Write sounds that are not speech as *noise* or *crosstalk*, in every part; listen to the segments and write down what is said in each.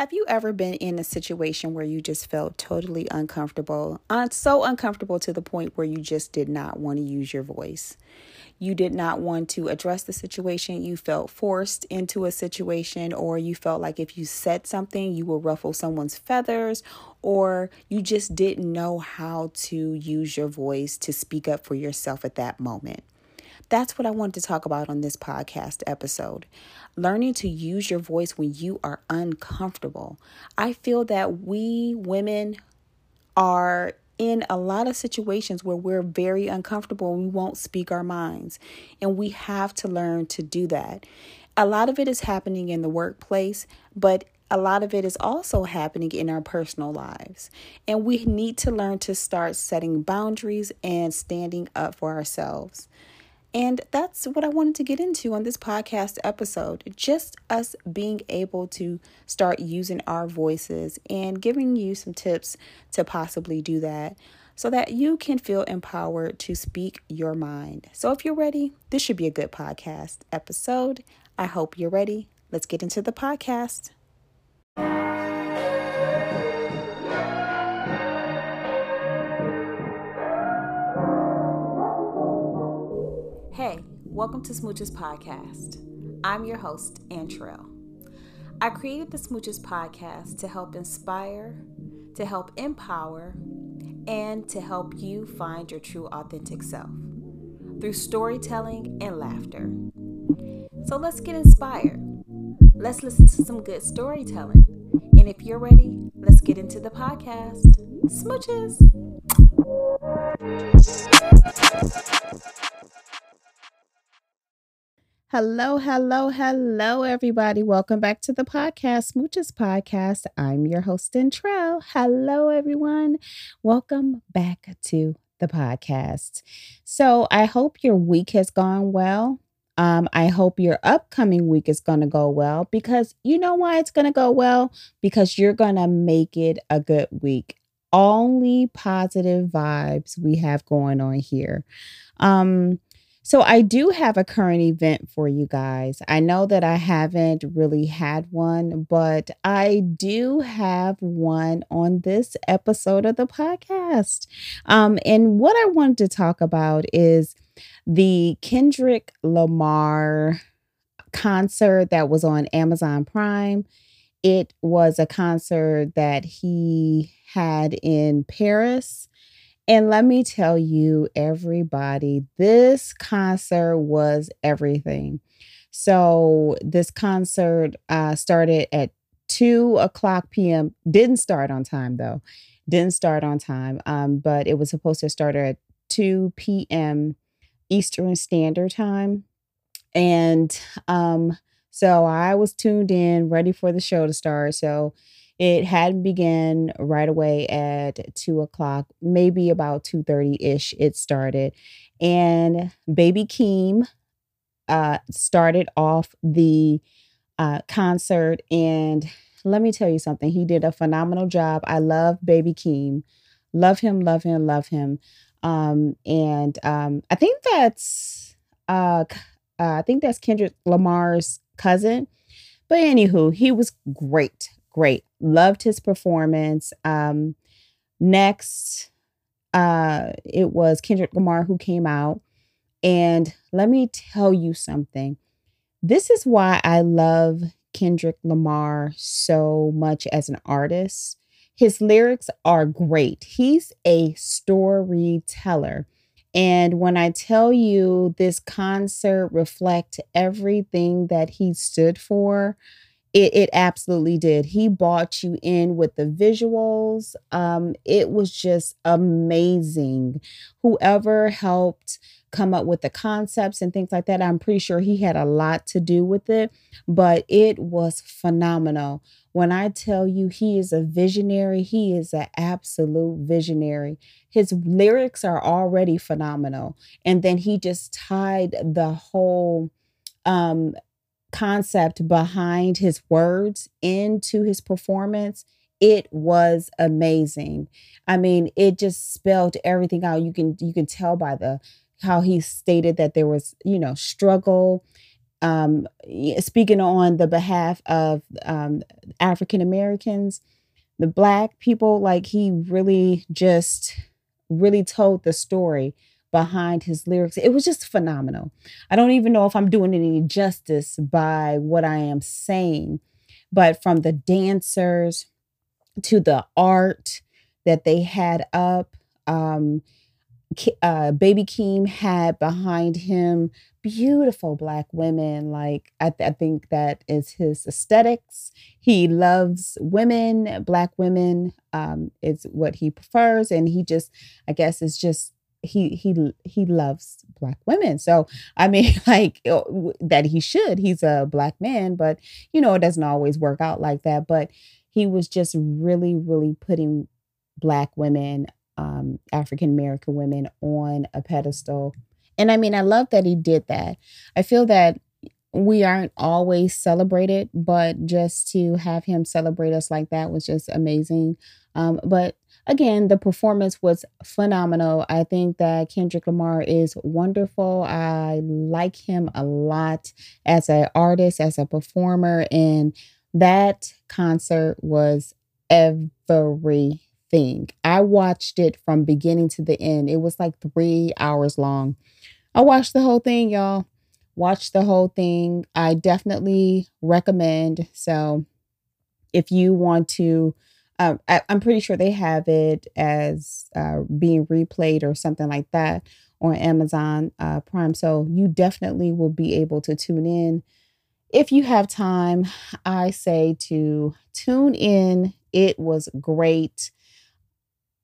Have you ever been in a situation where you just felt totally uncomfortable? So uncomfortable to the point where you just did not want to use your voice. You did not want to address the situation. You felt forced into a situation, or you felt like if you said something, you would ruffle someone's feathers, or you just didn't know how to use your voice to speak up for yourself at that moment. That's what I wanted to talk about on this podcast episode. Learning to use your voice when you are uncomfortable. I feel that we women are in a lot of situations where we're very uncomfortable and we won't speak our minds. And we have to learn to do that. A lot of it is happening in the workplace, but a lot of it is also happening in our personal lives. And we need to learn to start setting boundaries and standing up for ourselves. And that's what I wanted to get into on this podcast episode. Just us being able to start using our voices and giving you some tips to possibly do that so that you can feel empowered to speak your mind. So, if you're ready, this should be a good podcast episode. I hope you're ready. Let's get into the podcast. Welcome to Smooches Podcast. I'm your host, Antrell. I created the Smooches Podcast to help inspire, to help empower, and to help you find your true authentic self through storytelling and laughter. So let's get inspired. Let's listen to some good storytelling. And if you're ready, let's get into the podcast. Smooches. Hello, hello, hello, everybody. Welcome back to the podcast, Smooches Podcast. I'm your host, Intrell. Hello, everyone. Welcome back to the podcast. So, I hope your week has gone well. Um, I hope your upcoming week is going to go well because you know why it's going to go well? Because you're going to make it a good week. Only positive vibes we have going on here. Um, so I do have a current event for you guys. I know that I haven't really had one, but I do have one on this episode of the podcast. Um, and what I wanted to talk about is the Kendrick Lamar concert that was on Amazon Prime. It was a concert that he had in Paris and let me tell you, everybody, this concert was everything. So, this concert uh, started at 2 o'clock p.m. Didn't start on time, though. Didn't start on time, um, but it was supposed to start at 2 p.m. Eastern Standard Time. And um, so I was tuned in, ready for the show to start. So it had began right away at two o'clock, maybe about two thirty ish. It started, and Baby Keem uh, started off the uh, concert. And let me tell you something, he did a phenomenal job. I love Baby Keem, love him, love him, love him. Um, and um, I think that's uh, uh, I think that's Kendrick Lamar's cousin. But anywho, he was great great. Loved his performance. Um, next, uh, it was Kendrick Lamar who came out. And let me tell you something. This is why I love Kendrick Lamar so much as an artist. His lyrics are great. He's a storyteller. And when I tell you this concert reflect everything that he stood for, it, it absolutely did. He bought you in with the visuals. Um, it was just amazing. Whoever helped come up with the concepts and things like that, I'm pretty sure he had a lot to do with it, but it was phenomenal. When I tell you he is a visionary, he is an absolute visionary. His lyrics are already phenomenal. And then he just tied the whole um concept behind his words into his performance it was amazing i mean it just spelled everything out you can you can tell by the how he stated that there was you know struggle um, speaking on the behalf of um, African Americans, the Black people. Like he really just really told the story behind his lyrics. It was just phenomenal. I don't even know if I'm doing any justice by what I am saying, but from the dancers to the art that they had up, um, uh, Baby Keem had behind him beautiful black women. Like I, th- I think that is his aesthetics. He loves women, black women. Um, is what he prefers, and he just, I guess, is just he he he loves black women. So i mean *laughs* like that he should he's a black man but you know it doesn't always work out like that. But he was just really really putting black women um, african american women on a pedestal. And i mean i love that he did that. I feel that we aren't always celebrated but just to have him celebrate us like that was just amazing um, but again, the performance was phenomenal. I think that Kendrick Lamar is wonderful. I like him a lot as an artist, as a performer, and that concert was everything. I watched it from beginning to the end. It was like three hours long. I watched the whole thing, y'all. Watched the whole thing. I definitely recommend. So, if you want to um, I, am pretty sure they have it as uh, being replayed or something like that on Amazon uh, Prime. So you definitely will be able to tune in. If you have time, I say to tune in. It was great.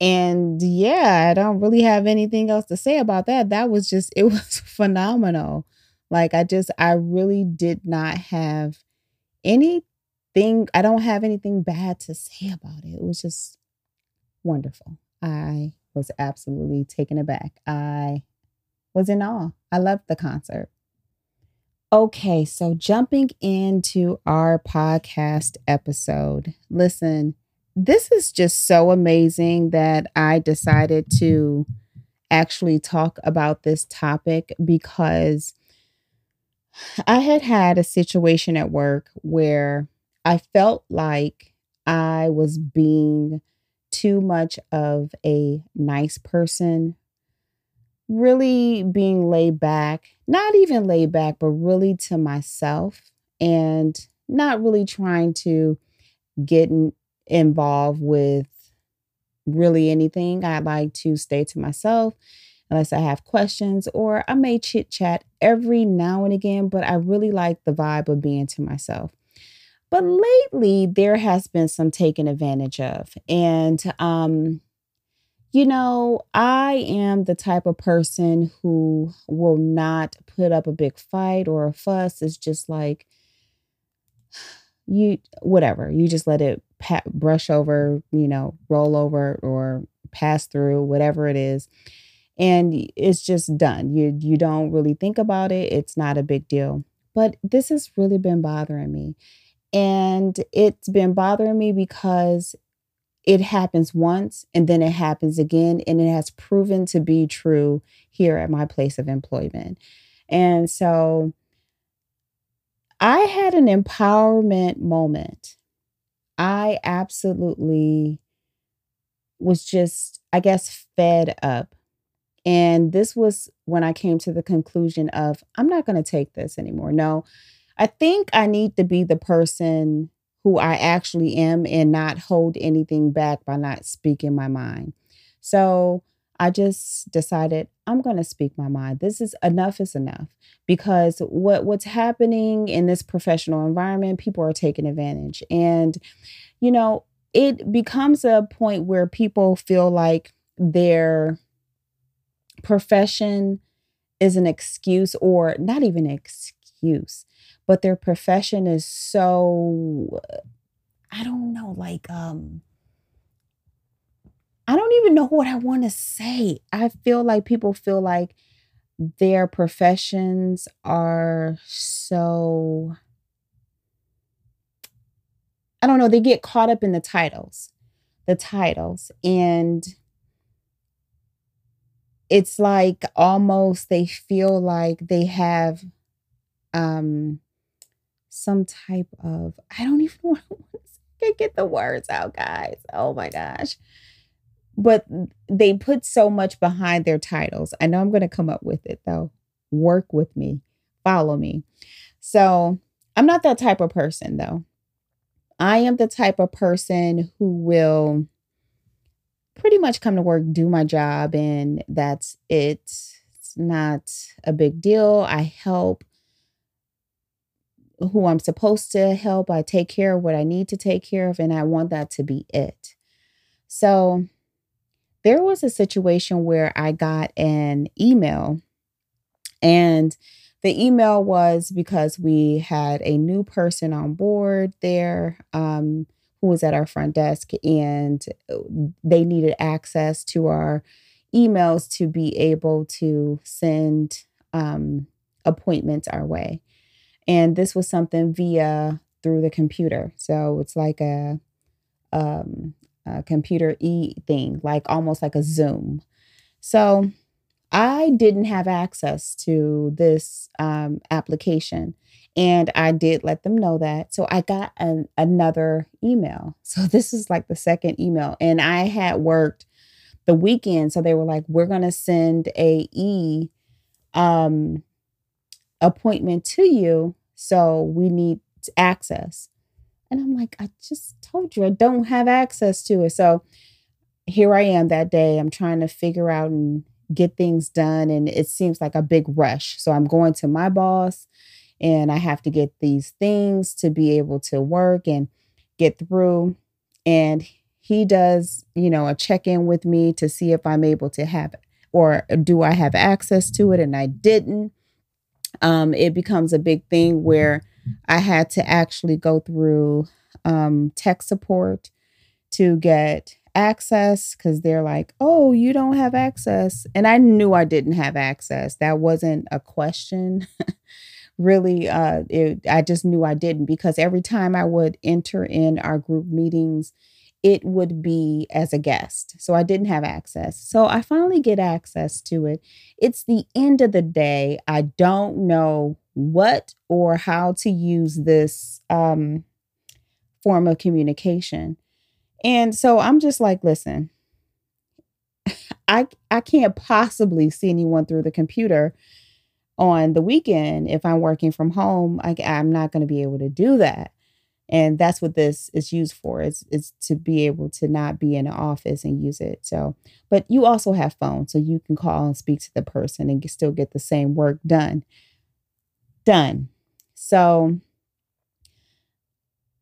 And yeah, I don't really have anything else to say about that. That was just, it *laughs* was phenomenal. Like, I just, I really did not have any thing I don't have anything bad to say about it. It was just wonderful. I was absolutely taken aback. I was in awe. I loved the concert. Okay, so jumping into our podcast episode. Listen, this is just so amazing that I decided to actually talk about this topic because I had had a situation at work where I felt like I was being too much of a nice person, really being laid back, not even laid back, but really to myself, and not really trying to get in, involved with really anything. I like to stay to myself unless I have questions, or I may chit chat every now and again, but I really like the vibe of being to myself. But lately, there has been some taken advantage of. And, um, you know, I am the type of person who will not put up a big fight or a fuss. It's just like, you, whatever, you just let it pa- brush over, you know, roll over or pass through, whatever it is. And it's just done. You you don't really think about it. It's not a big deal. But this has really been bothering me. And it's been bothering me because it happens once and then it happens again. And it has proven to be true here at my place of employment. And so I had an empowerment moment. I absolutely was just, I guess, fed up. And this was when I came to the conclusion of, I'm not going to take this anymore. No, I think I need to be the person who I actually am and not hold anything back by not speaking my mind. So I just decided I'm going to speak my mind. This is enough is enough because what what's happening in this professional environment, people are taking advantage. And you know, it becomes a point where people feel like their profession is an excuse or not even excuse but their profession is so I don't know, like um I don't even know what I want to say. I feel like people feel like their professions are so I don't know, they get caught up in the titles. The titles and it's like almost they feel like they have um some type of I don't even *laughs* want to get the words out, guys. Oh my gosh. But they put so much behind their titles. I know I'm going to come up with it though. Work with me, follow me. So I'm not that type of person though. I am the type of person who will pretty much come to work, do my job, and that's it. It's not a big deal. I help who I'm supposed to help. I take care of what I need to take care of, and I want that to be it. So there was a situation where I got an email, and the email was because we had a new person on board there um, who was at our front desk, and uh, they needed access to our emails to be able to send um, appointments our way. And this was something via through the computer. So it's like a, um, a computer e thing, like almost like a Zoom. So I didn't have access to this um, application. And I did let them know that. So I got an, another email. So *laughs* this is like the second email. And I had worked the weekend. So they were like, we're going to send a e um, appointment to you. So we need access. And I'm like, I just told you I don't have access to it. So here I am that day. I'm trying to figure out and get things done. And it seems like a big rush. So I'm going to my boss and I have to get these things to be able to work and get through. And he does, you know, a check in with me to see if I'm able to have it or do I have access to it. And I didn't. Um, it becomes a big thing where I had to actually go through um, tech support to get access because they're like, oh, you don't have access. And I knew I didn't have access. That wasn't a question. *laughs* really, uh, it, I just knew I didn't because every time I would enter in our group meetings, it would be as a guest. So I didn't have access. So I finally get access to it. It's the end of the day. I don't know what or how to use this um, form of communication. And so I'm just like, listen, *laughs* I I can't possibly see anyone through the computer on the weekend if I'm working from home. I, I'm not going to be able to do that. And that's what this is used for. It's, it's to be able to not be in an office and use it. So, but you also have phones, so you can call and speak to the person and still get the same work done. Done. So,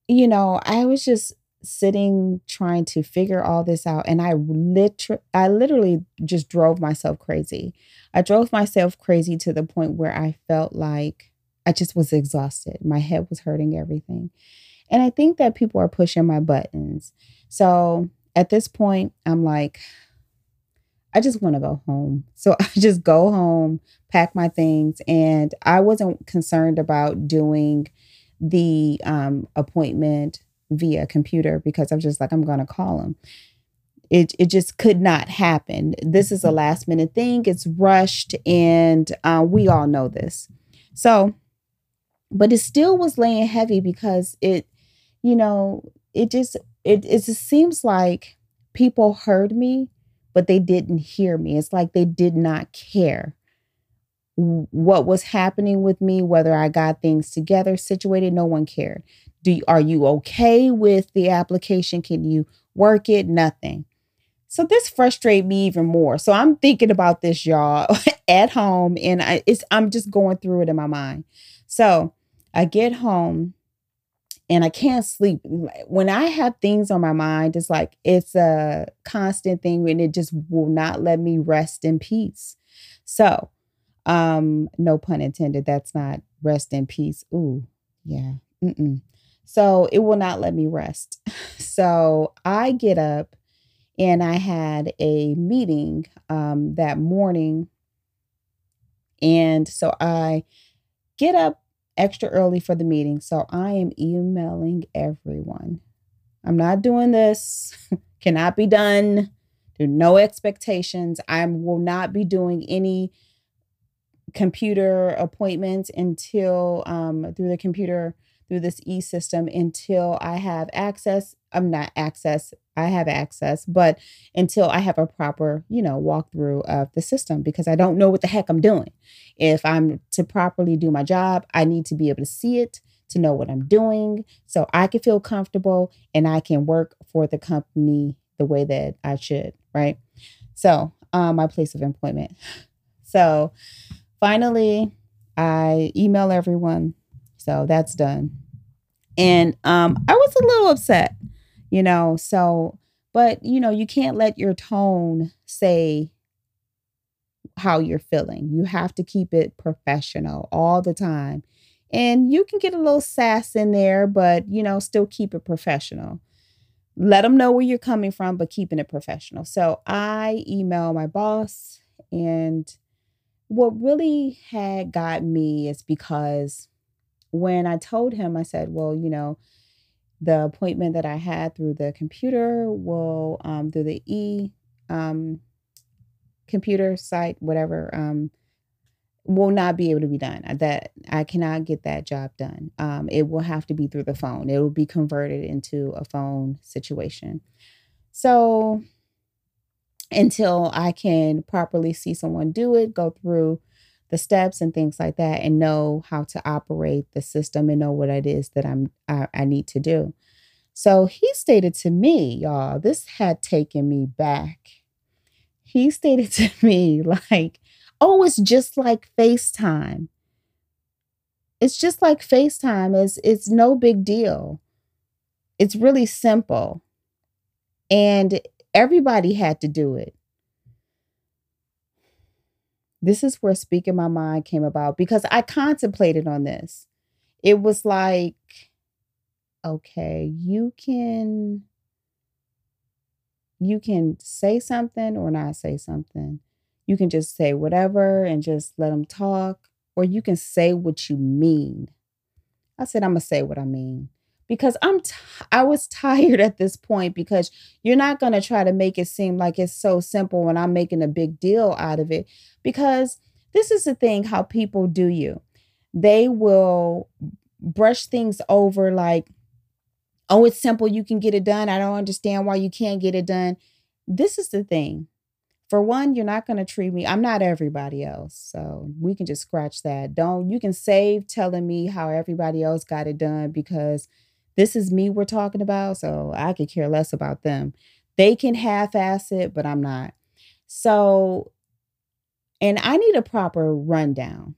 you know, I was just sitting trying to figure all this out and I literally I literally just drove myself crazy. I drove myself crazy to the point where I felt like I just was exhausted. My head was hurting everything. And I think that people are pushing my buttons. So at this point, I'm like, I just want to go home. So *laughs* I just go home, pack my things, and I wasn't concerned about doing the um, appointment via computer because I'm just like, I'm going to call him. It, it just could not happen. This is a mm-hmm. last minute thing. It's rushed, and uh, we all know this. So, but it still was laying heavy because it, you know, it just it, it just seems like people heard me, but they didn't hear me. It's like they did not care what was happening with me, whether I got things together, situated. No one cared. Do are you okay with the application? Can you work it? Nothing. So this frustrated me even more. So I'm thinking about this, y'all, *laughs* at home, and I, it's I'm just going through it in my mind. So I get home and I can't sleep. When I have things on my mind, it's like it's a constant thing and it just will not let me rest in peace. So, um, no pun intended, that's not rest in peace. Ooh, yeah. Mm-mm. So it will not let me rest. *laughs* So I get up and I had a meeting um, that morning. And so I get up extra early for the meeting. So I am emailing everyone. I'm not doing this, *laughs* cannot be done. No expectations. I will not be doing any computer appointments until um, through the computer through this e system until I have access. I'm not access. I have access, but until I have a proper, you know, walkthrough of the system because I don't know what the heck I'm doing. If I'm to properly do my job, I need to be able to see it, to know what I'm doing, so I can feel comfortable and I can work for the company the way that I should, right? So, um, my place of employment. So, finally, I email everyone. So that's done. And um, I was a little upset, you know. So, but you know, you can't let your tone say how you're feeling. You have to keep it professional all the time. And you can get a little sass in there, but you know, still keep it professional. Let them know where you're coming from, but keeping it professional. So I email my boss, and what really had got me is because when I told him, I said, well, you know, the appointment that I had through the computer will, um, through the e um, computer site, whatever, um, will not be able to be done. That I cannot get that job done. Um, it will have to be through the phone. It will be converted into a phone situation. So until I can properly see someone do it, go through the steps and things like that and know how to operate the system and know what it is that I'm I, I need to do. So he stated to me, y'all, this had taken me back. He stated *laughs* to me like, "Oh, it's just like FaceTime. It's just like FaceTime. It's it's no big deal. It's really simple." And everybody had to do it this is where speaking my mind came about because I contemplated on this. It was like, okay, you can you can say something or not say something. You can just say whatever and just let them talk, or you can say what you mean. I said, I'm gonna say what I mean because I'm t- I was tired at this point because you're not going to try to make it seem like it's so simple when I'm making a big deal out of it because this is the thing how people do you. They will brush things over like oh it's simple you can get it done. I don't understand why you can't get it done. This is the thing. For one, you're not going to treat me. I'm not everybody else. So we can just scratch that. Don't you can save telling me how everybody else got it done because this is me we're talking about, so I could care less about them. They can half ass it, but I'm not. So, and I need a proper rundown.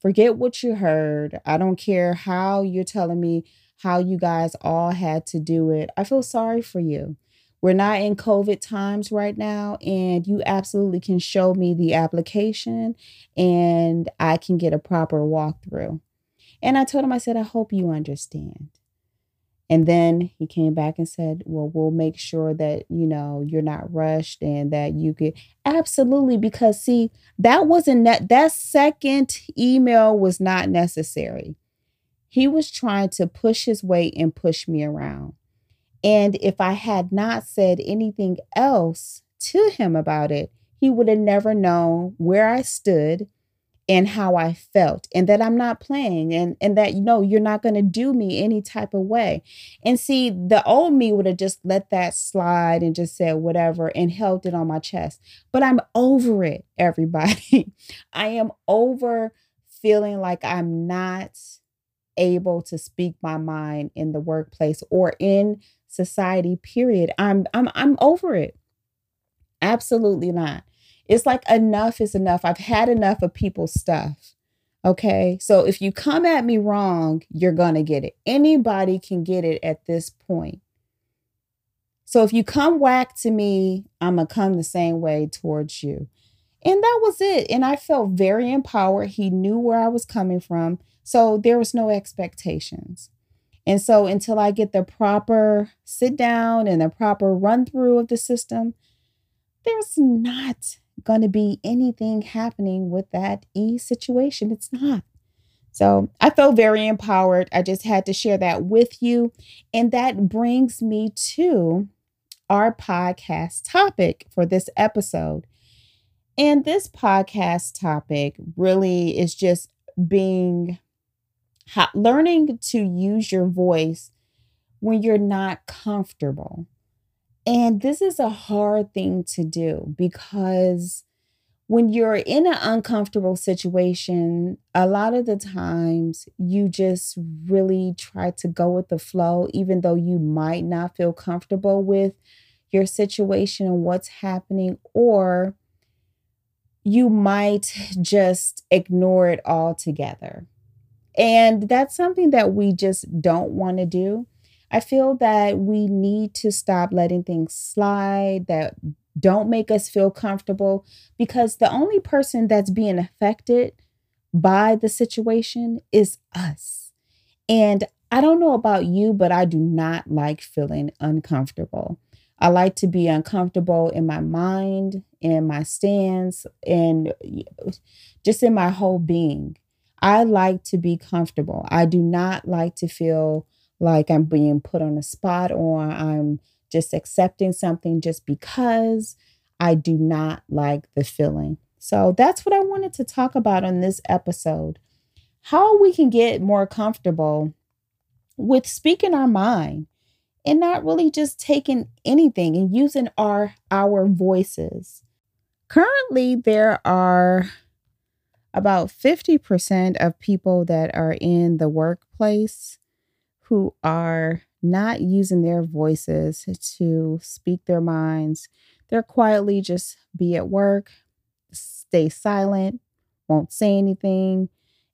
Forget what you heard. I don't care how you're telling me how you guys all had to do it. I feel sorry for you. We're not in COVID times right now, and you absolutely can show me the application and I can get a proper walkthrough. And I told him, I said, I hope you understand. And then he came back and said, Well, we'll make sure that, you know, you're not rushed and that you could absolutely because see, that wasn't that that second email was not necessary. He was trying to push his weight and push me around. And if I had not said anything else to him about it, he would have never known where I stood and how I felt and that I'm not playing and and that you know you're not going to do me any type of way. And see the old me would have just let that slide and just said whatever and held it on my chest. But I'm over it *laughs* everybody. I am over feeling like I'm not able to speak my mind in the workplace or in society period. I'm I'm I'm over it. Absolutely not. It's like enough is enough. I've had enough of people's stuff. Okay. So if you come at me wrong, you're going to get it. Anybody can get it at this point. So if you come whack to me, I'm going to come the same way towards you. And that was it. And I felt very empowered. He knew where I was coming from. So there was no expectations. And so until I get the proper sit down and the proper run through of the system, there's not going to be anything happening with that E situation. It's not. So I felt very empowered. I just had to share that with you. And that brings me to our podcast topic for this episode. And this podcast topic really is just being learning to use your voice when you're not comfortable. And this is a hard thing to do because when you're in an uncomfortable situation, a lot of the times you just really try to go with the flow, even though you might not feel comfortable with your situation and what's happening, or you might *laughs* just ignore it altogether. And that's something that we just don't want to do. I feel that we need to stop letting things slide that don't make us feel comfortable because the only person that's being affected by the situation is us. And I don't know about you, but I do not like feeling uncomfortable. I like to be uncomfortable in my mind, in my stance, and just in my whole being. I like to be comfortable. I do not like to feel like I'm being put on the spot or I'm just accepting something just because I do not like the feeling. So that's what I wanted to talk about on this episode. How we can get more comfortable with speaking our mind and not really just taking anything and using our our voices. Currently there are about 50% of people that are in the workplace who are not using their voices to speak their minds. They're quietly just be at work, stay silent, won't say anything,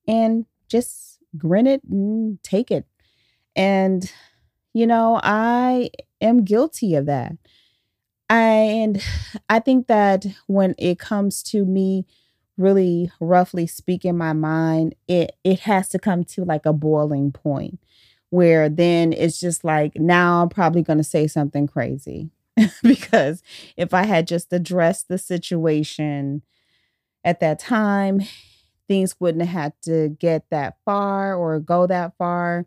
and just grin it and take it. And, you know, I am guilty of that. And I think that when it comes to me really roughly speaking my mind, it it has to come to like a boiling point where then it's just like now I'm probably going to say something crazy *laughs* because if I had just addressed the situation at that time, things wouldn't have had to get that far or go that far.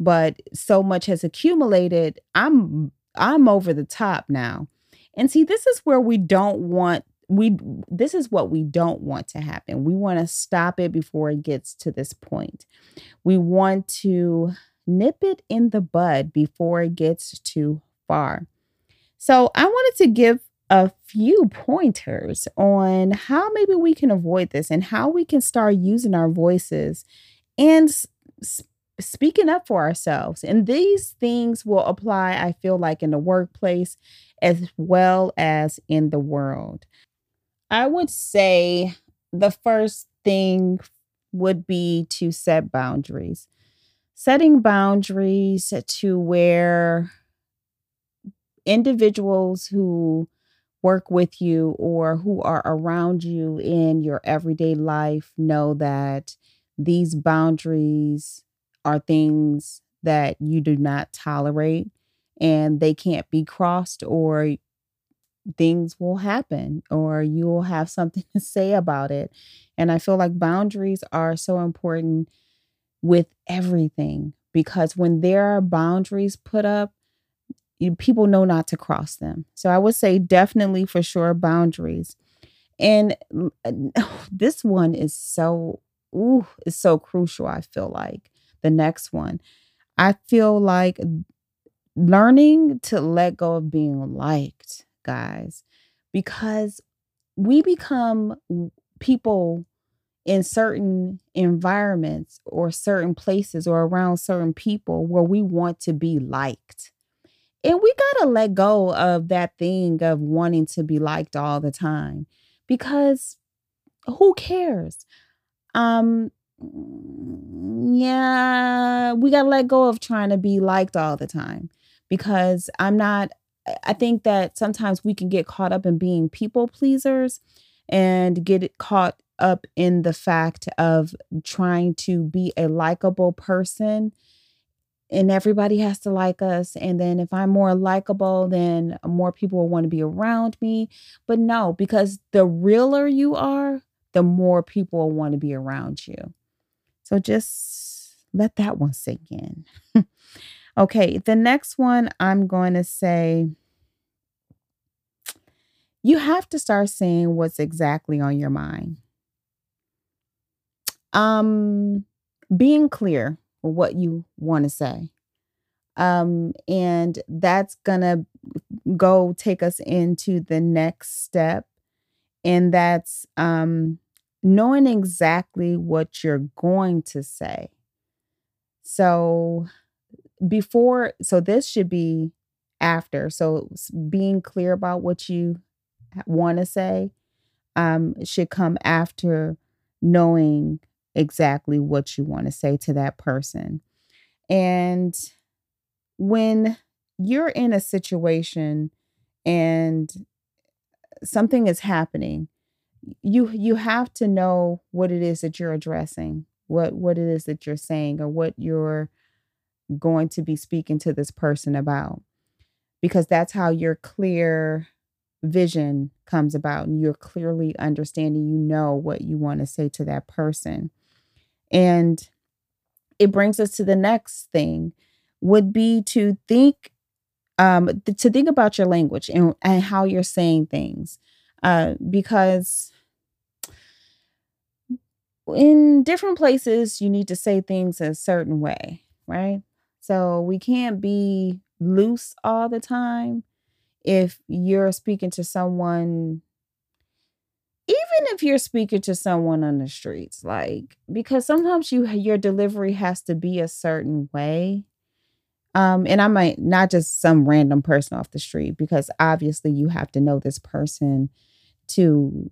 But so much has accumulated. I'm I'm over the top now. And see, this is where we don't want we this is what we don't want to happen. We want to stop it before it gets to this point. We want to nip it in the bud before it gets too far. So, I wanted to give a few pointers on how maybe we can avoid this and how we can start using our voices and speaking up for ourselves. And these things will apply, I feel like, in the workplace as well as in the world. I would say the first thing would be to set boundaries setting boundaries to where individuals who work with you or who are around you in your everyday life know that these boundaries are things that you do not tolerate and they can't be crossed or things will happen or you'll have something *laughs* to say about it. And I feel like boundaries are so important with everything because when there are boundaries put up, people know not to cross them. So I would say definitely for sure boundaries. And *laughs* this one is so ooh, is so crucial, I feel like. The next one. I feel like learning to let go of being liked, guys, because we become people in certain environments or certain places or around certain people where we want to be liked. And we got to let go of that thing of wanting to be liked all the time because who cares? Um yeah, we got to let go of trying to be liked all the time because I'm not I think that sometimes we can get caught up in being people pleasers and get caught up in the fact of trying to be a likable person and everybody has to like us and then if i'm more likable then more people will want to be around me. But no because the realer you are the more people will want to be around you. So just let that one sink in. *laughs* Okay the next one i'm going to say you have to start saying what's exactly on your mind. Um, being clear what you want to say. Um, and that's gonna go take us into the next step, and that's um knowing exactly what you're going to say. So before, so this should be after. So being clear about what you want to say um, should come after knowing exactly what you want to say to that person. And when you're in a situation and something is happening, you you have to know what it is that you're addressing, what what it is that you're saying or what you're going to be speaking to this person about. Because that's how your clear vision comes about and you're clearly understanding you know what you want to say to that person. And it brings us to the next thing would be to think um to think about your language and, and how you're saying things uh because in different places you need to say things a certain way right? So we can't be loose all the time if you're speaking to someone even if you're speaking to someone on the streets like because sometimes you your delivery has to be a certain way. Um and i might not just some random person off the street because obviously you have to know this person to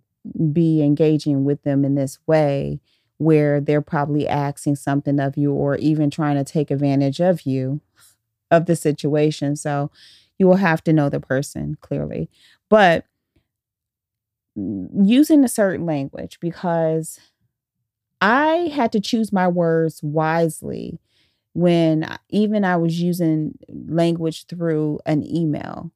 be engaging with them in this way where they're probably asking something of you or even trying to take advantage of you of the situation. So you will have to know the person clearly. But using a certain language because I had to choose my words wisely when even I was using language through an email.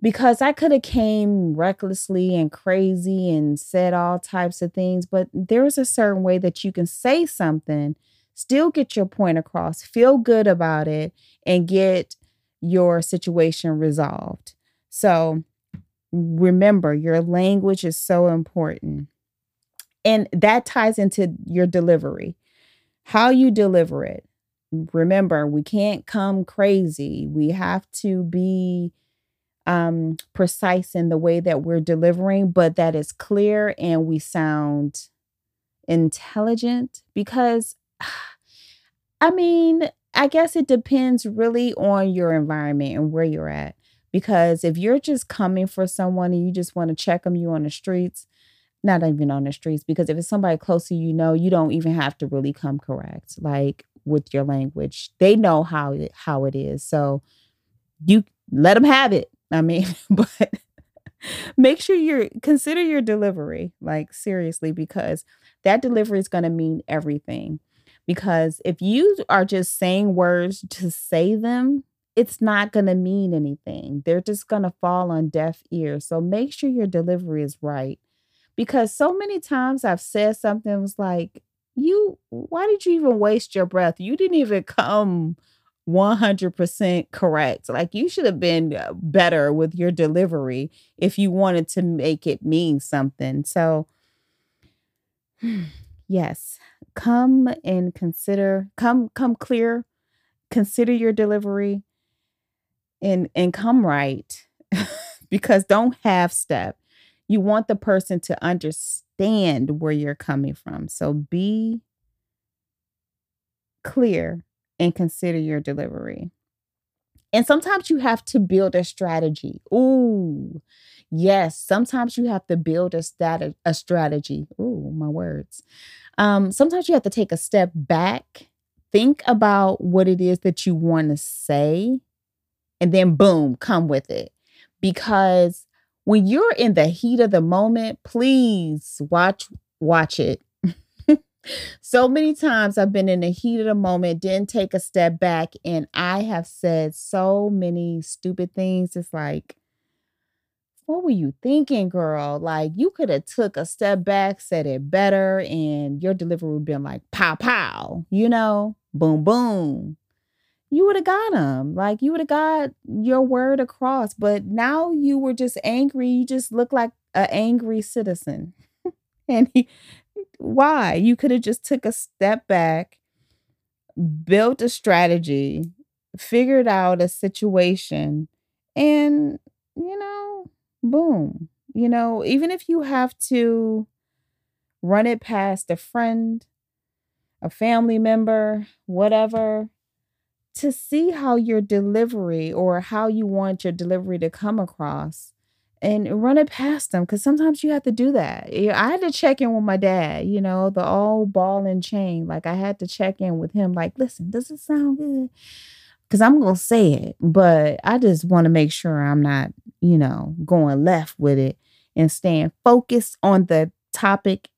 Because I could have came recklessly and crazy and said all types of things but there's a certain way that you can say something still get your point across feel good about it and get your situation resolved. So remember your language is so important. And that ties into your delivery. How you deliver it. Remember we can't come crazy. We have to be um precise in the way that we're delivering but that is clear and we sound intelligent because *sighs* i mean i guess it depends really on your environment and where you're at because if you're just coming for someone and you just want to check them, you on the streets, not even on the streets, because if it's somebody close to you, know, you don't even have to really come correct, like with your language. They know how it, how it is. So you let them have it. I mean, *laughs* but make sure you're consider your delivery, like seriously, because that delivery is going to mean everything. Because if you are just saying words to say them, it's not going to mean anything. They're just going to fall on deaf ears. So make sure your delivery is right. Because so many times I've said something was like, you, why did you even waste your breath? You didn't even come 100% correct. Like you should have been uh, better with your delivery if you wanted to make it mean something. So, *sighs* yes, come and consider, come, come clear, consider your delivery and and come right *laughs* because don't half step. You want the person to understand where you're coming from. So be clear and consider your delivery. And sometimes you have to build a strategy. Ooh, yes. Sometimes you have to build a stat a strategy. Ooh, my words. Um, sometimes you have to take a step back, think about what it is that you want to say, and then boom, come with it. Because when you're in the heat of the moment, please watch watch it. *laughs* so many times I've been in the heat of the moment, didn't take a step back, and I have said so many stupid things. It's like, what were you thinking, girl? Like you could have took a step back, said it better, and your delivery would been like pow pow, you know, boom boom. You would have got him. Like you would have got your word across. But now you were just angry. You just look like an angry citizen. *laughs* and he, why? You could have just took a step back, built a strategy, figured out a situation, and you know, boom. You know, even if you have to run it past a friend, a family member, whatever, to see how your delivery or how you want your delivery to come across and run it past them because sometimes you have to do that. I had to check in with my dad, you know, the old ball and chain. Like I had to check in with him, like, listen, does it sound good? Because I'm going to say it, but I just want to make sure I'm not, you know, going left with it and staying focused on the topic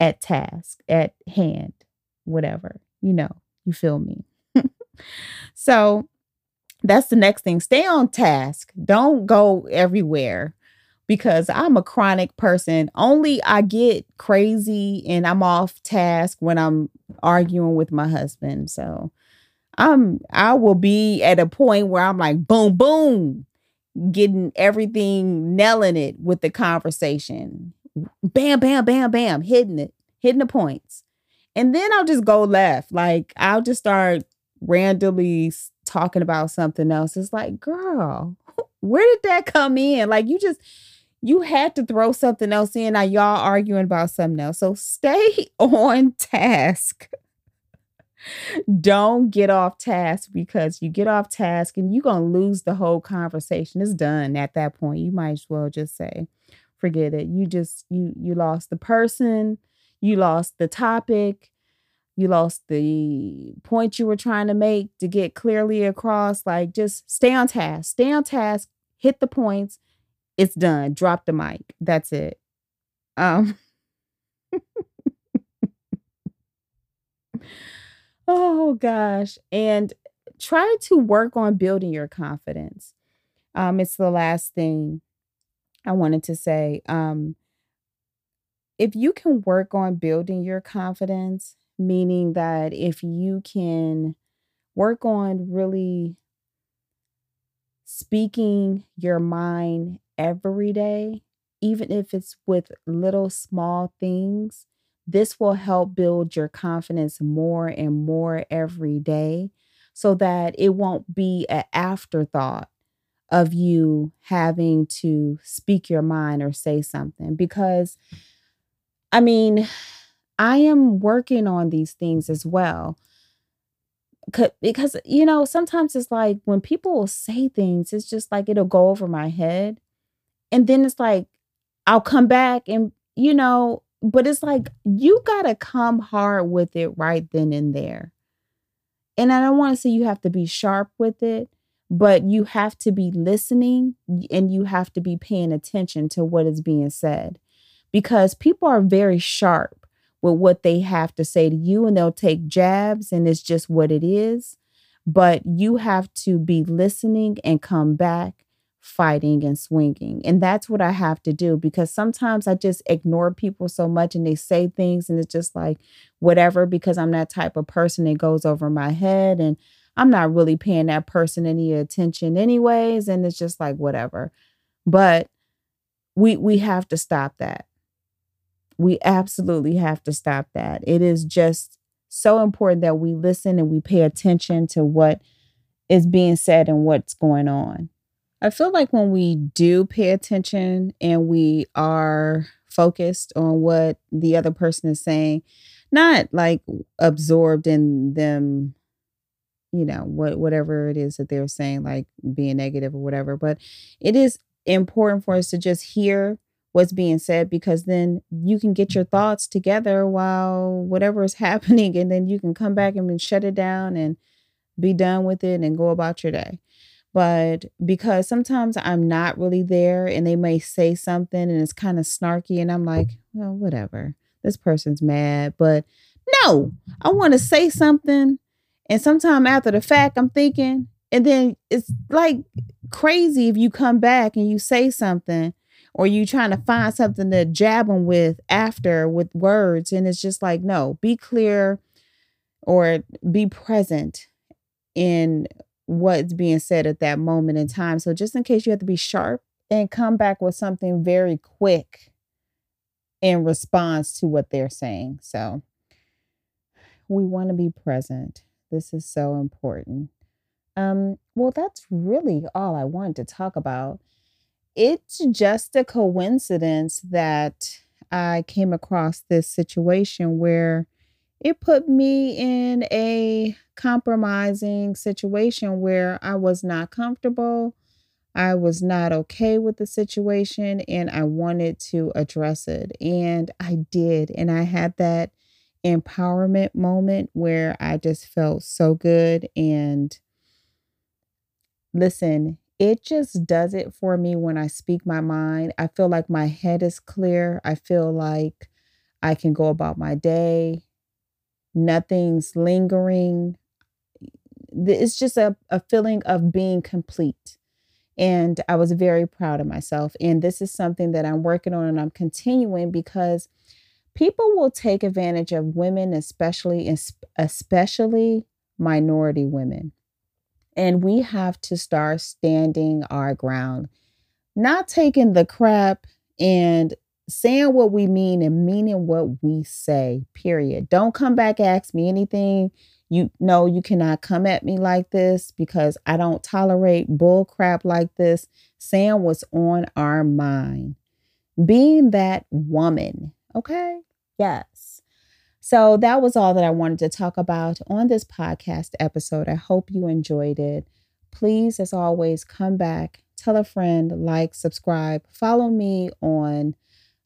at task, at hand, whatever, you know, you feel me. So that's the next thing. Stay on task. Don't go everywhere because I'm a chronic person. Only I get crazy and I'm off task when I'm arguing with my husband. So I'm I will be at a point where I'm like boom boom getting everything nailing it with the conversation. Bam bam bam bam hitting it, hitting the points. And then I'll just go left. Like I'll just start randomly talking about something else. It's like, girl, *laughs* where did that come in? Like you just you had to throw something else in. Now y'all arguing about something else. So stay *laughs* on task. Don't get off task because you get off task and you're gonna lose the whole conversation. It's done at that point. You might as well just say, forget it. You just you you lost the person, you lost the topic, you lost the point you were trying to make to get clearly across. Like, just stay on task, stay on task, hit the points. It's done. Drop the mic. That's it. Um, *laughs* oh gosh. And try to work on building your confidence. Um, it's the last thing I wanted to say. Um, if you can work on building your confidence, meaning that if you can work on really speaking your mind every day, even if it's with little small things, this will help build your confidence more and more every day so that it won't be an afterthought of you having to speak your mind or say something. Because, I mean, I am working on these things as well. Because, you know, sometimes it's like when people will say things, it's just like it'll go over my head. And then it's like, I'll come back and, you know, but it's like you got to come hard with it right then and there. And I don't want to say you have to be sharp with it, but you have to be listening and you have to be paying attention to what is being said because people are very sharp with what they have to say to you and they'll take jabs and it's just what it is. But you have to be listening and come back fighting and swinging. And that's what I have to do because sometimes I just ignore people so much and they say things and it's just like whatever because I'm that type of person that goes over my head and I'm not really paying that person any attention anyways and it's just like whatever. But we we have to stop that. We absolutely have to stop that. It is just so important that we listen and we pay attention to what is being said and what's going on. I feel like when we do pay attention and we are focused on what the other person is saying, not like absorbed in them, you know, what whatever it is that they're saying, like being negative or whatever, but it is important for us to just hear what's being said because then you can get your thoughts together while whatever is *laughs* happening and then you can come back and shut it down and be done with it and go about your day. But because sometimes I'm not really there and they may say something and it's kind of snarky and I'm like, well, whatever. This person's mad, but no, I want to say something and sometime after the fact I'm thinking and then it's like crazy if you come back and you say something or you trying to find something to jab them with after with words and it's just like no be clear or be present in what's being said at that moment in time. So just in case you have to be sharp and come back with something very quick in response to what they're saying. So we want to be present. This is so important. Um, well, that's really all I wanted to talk about. It's just a coincidence that I came across this situation where it put me in a compromising situation where I was not comfortable. I was not okay with the situation and I wanted to address it. And I did. And I had that empowerment moment where I just felt so good. And listen, it just does it for me when I speak my mind. I feel like my head is clear. I feel like I can go about my day. Nothing's lingering. It's just a, a feeling of being complete. And I was very proud of myself. And this is something that I'm working on and I'm continuing because people will take advantage of women, especially especially minority women. And we have to start standing our ground, not taking the crap and saying what we mean and meaning what we say, period. Don't come back, ask me anything. You know, you cannot come at me like this because I don't tolerate bull crap like this. Saying what's on our mind. Being that woman, okay? Yes. So that was all that I wanted to talk about on this podcast episode. I hope you enjoyed it. Please, as always, come back, tell a friend, like, subscribe, follow me on.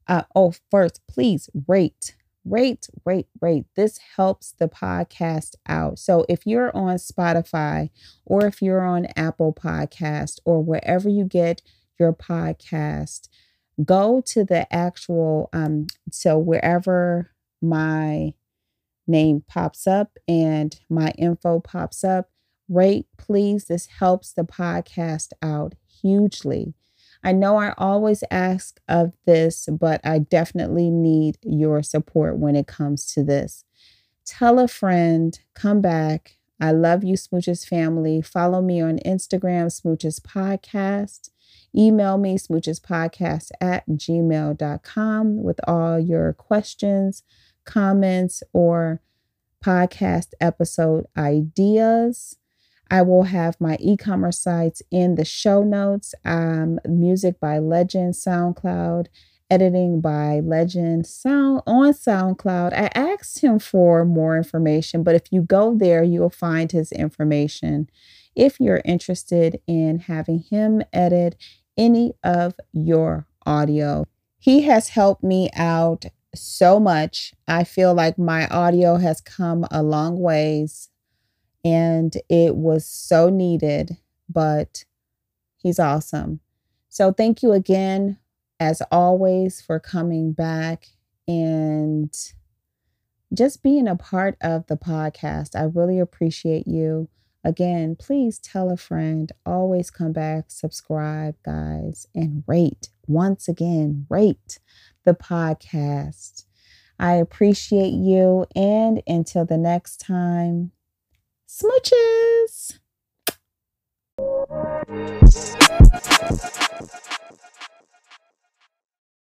Uh, oh, first, please rate, rate, rate, rate. This helps the podcast out. So if you're on Spotify or if you're on Apple Podcast or wherever you get your podcast, go to the actual um so wherever my name pops up and my info pops up rate please. This helps the podcast out hugely. I know i always ask of this but i definitely need your support when it comes to this. Tell a friend come back. I love you smooches family. Follow me on instagram smooches podcast. Email me, smoochespodcast at gmail.com, with all your questions, comments, or podcast episode ideas. I will have my e commerce sites in the show notes. Um, music by Legend, SoundCloud, editing by Legend Sound on SoundCloud. I asked him for more information, but if you go there, you'll find his information if you're interested in having him edit any of your audio. He has helped me out so much. I feel like my audio has come a long ways and it was so needed, but he's awesome. So thank you again, as always, for coming back and just being a part of the podcast. I really appreciate you. Again, please tell a friend. Always come back, subscribe, guys, and rate. Once again, rate the podcast. I appreciate you. And until the next time, smooches.